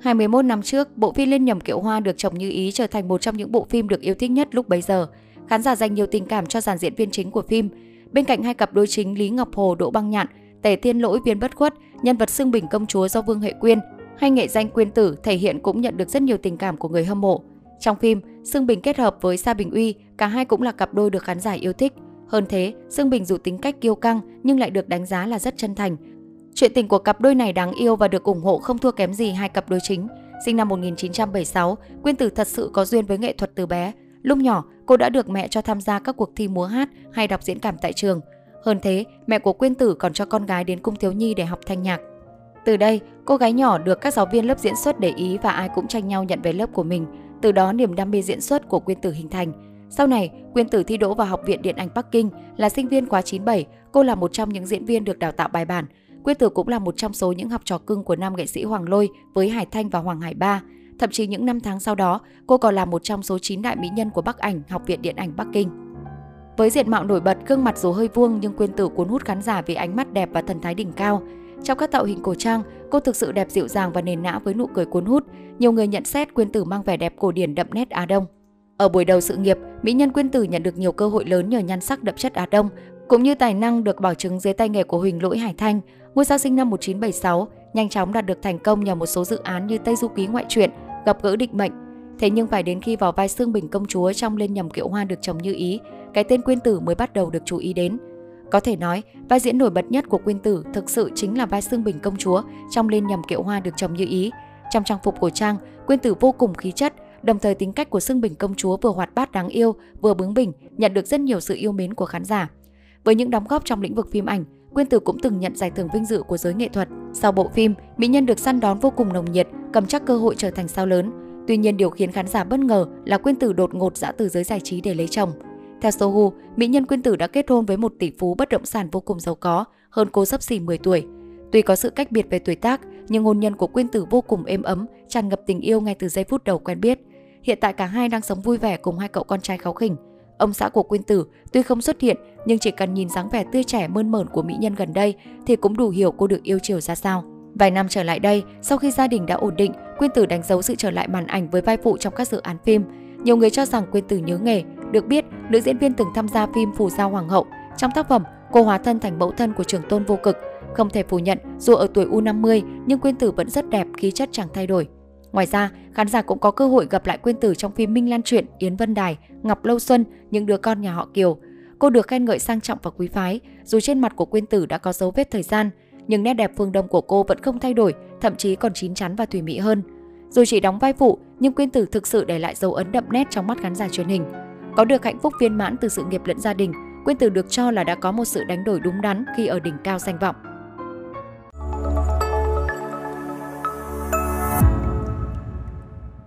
21 năm trước, bộ phim Lên nhầm kiệu hoa được chồng như ý trở thành một trong những bộ phim được yêu thích nhất lúc bấy giờ. Khán giả dành nhiều tình cảm cho dàn diễn viên chính của phim. Bên cạnh hai cặp đôi chính Lý Ngọc Hồ, Đỗ Băng Nhạn, Tề Thiên Lỗi, Viên Bất Khuất, nhân vật Sương Bình công chúa do Vương Huệ Quyên hay nghệ danh Quyên Tử thể hiện cũng nhận được rất nhiều tình cảm của người hâm mộ. Trong phim, Sương Bình kết hợp với Sa Bình Uy, cả hai cũng là cặp đôi được khán giả yêu thích. Hơn thế, Sương Bình dù tính cách kiêu căng nhưng lại được đánh giá là rất chân thành. Chuyện tình của cặp đôi này đáng yêu và được ủng hộ không thua kém gì hai cặp đôi chính. Sinh năm 1976, Quyên Tử thật sự có duyên với nghệ thuật từ bé. Lúc nhỏ, cô đã được mẹ cho tham gia các cuộc thi múa hát hay đọc diễn cảm tại trường. Hơn thế, mẹ của Quyên Tử còn cho con gái đến cung thiếu nhi để học thanh nhạc. Từ đây, cô gái nhỏ được các giáo viên lớp diễn xuất để ý và ai cũng tranh nhau nhận về lớp của mình. Từ đó niềm đam mê diễn xuất của Quyên Tử hình thành. Sau này, Quyên Tử thi đỗ vào Học viện Điện ảnh Bắc Kinh, là sinh viên khóa 97, cô là một trong những diễn viên được đào tạo bài bản. Quyên Tử cũng là một trong số những học trò cưng của nam nghệ sĩ Hoàng Lôi với Hải Thanh và Hoàng Hải Ba. Thậm chí những năm tháng sau đó, cô còn là một trong số 9 đại mỹ nhân của Bắc ảnh Học viện Điện ảnh Bắc Kinh. Với diện mạo nổi bật, gương mặt dù hơi vuông nhưng Quyên Tử cuốn hút khán giả vì ánh mắt đẹp và thần thái đỉnh cao. Trong các tạo hình cổ trang, cô thực sự đẹp dịu dàng và nền nã với nụ cười cuốn hút. Nhiều người nhận xét Quyên Tử mang vẻ đẹp cổ điển đậm nét Á Đông. Ở buổi đầu sự nghiệp, mỹ nhân Quyên Tử nhận được nhiều cơ hội lớn nhờ nhan sắc đậm chất Á Đông, cũng như tài năng được bảo chứng dưới tay nghề của Huỳnh Lỗi Hải Thanh. Ngôi sao sinh năm 1976, nhanh chóng đạt được thành công nhờ một số dự án như Tây Du Ký Ngoại truyện, Gặp gỡ định mệnh. Thế nhưng phải đến khi vào vai Sương Bình công chúa trong Lên nhầm kiệu hoa được chồng như ý, cái tên Quyên Tử mới bắt đầu được chú ý đến. Có thể nói, vai diễn nổi bật nhất của Quyên Tử thực sự chính là vai Sương Bình công chúa trong Lên nhầm kiệu hoa được chồng như ý. Trong trang phục cổ trang, Quyên Tử vô cùng khí chất, đồng thời tính cách của Sương Bình công chúa vừa hoạt bát đáng yêu, vừa bướng bỉnh, nhận được rất nhiều sự yêu mến của khán giả. Với những đóng góp trong lĩnh vực phim ảnh, Quyên Tử cũng từng nhận giải thưởng vinh dự của giới nghệ thuật. Sau bộ phim, mỹ nhân được săn đón vô cùng nồng nhiệt, cầm chắc cơ hội trở thành sao lớn. Tuy nhiên điều khiến khán giả bất ngờ là Quyên Tử đột ngột dã từ giới giải trí để lấy chồng. Theo Sohu, mỹ nhân Quyên Tử đã kết hôn với một tỷ phú bất động sản vô cùng giàu có, hơn cô sắp xỉ 10 tuổi. Tuy có sự cách biệt về tuổi tác, nhưng hôn nhân của Quyên Tử vô cùng êm ấm, tràn ngập tình yêu ngay từ giây phút đầu quen biết. Hiện tại cả hai đang sống vui vẻ cùng hai cậu con trai kháu khỉnh. Ông xã của Quyên Tử tuy không xuất hiện nhưng chỉ cần nhìn dáng vẻ tươi trẻ mơn mởn của mỹ nhân gần đây thì cũng đủ hiểu cô được yêu chiều ra sao. Vài năm trở lại đây, sau khi gia đình đã ổn định, Quyên Tử đánh dấu sự trở lại màn ảnh với vai phụ trong các dự án phim. Nhiều người cho rằng Quyên Tử nhớ nghề. Được biết, nữ diễn viên từng tham gia phim Phù Giao Hoàng hậu. Trong tác phẩm, cô hóa thân thành mẫu thân của Trường tôn vô cực. Không thể phủ nhận, dù ở tuổi U50 nhưng Quyên Tử vẫn rất đẹp, khí chất chẳng thay đổi. Ngoài ra, khán giả cũng có cơ hội gặp lại Quyên Tử trong phim Minh Lan Truyện, Yến Vân Đài, Ngọc Lâu Xuân, những đứa con nhà họ Kiều. Cô được khen ngợi sang trọng và quý phái, dù trên mặt của Quyên Tử đã có dấu vết thời gian, nhưng nét đẹp phương đông của cô vẫn không thay đổi, thậm chí còn chín chắn và thủy mỹ hơn. Dù chỉ đóng vai phụ, nhưng Quyên Tử thực sự để lại dấu ấn đậm nét trong mắt khán giả truyền hình. Có được hạnh phúc viên mãn từ sự nghiệp lẫn gia đình, Quyên Tử được cho là đã có một sự đánh đổi đúng đắn khi ở đỉnh cao danh vọng.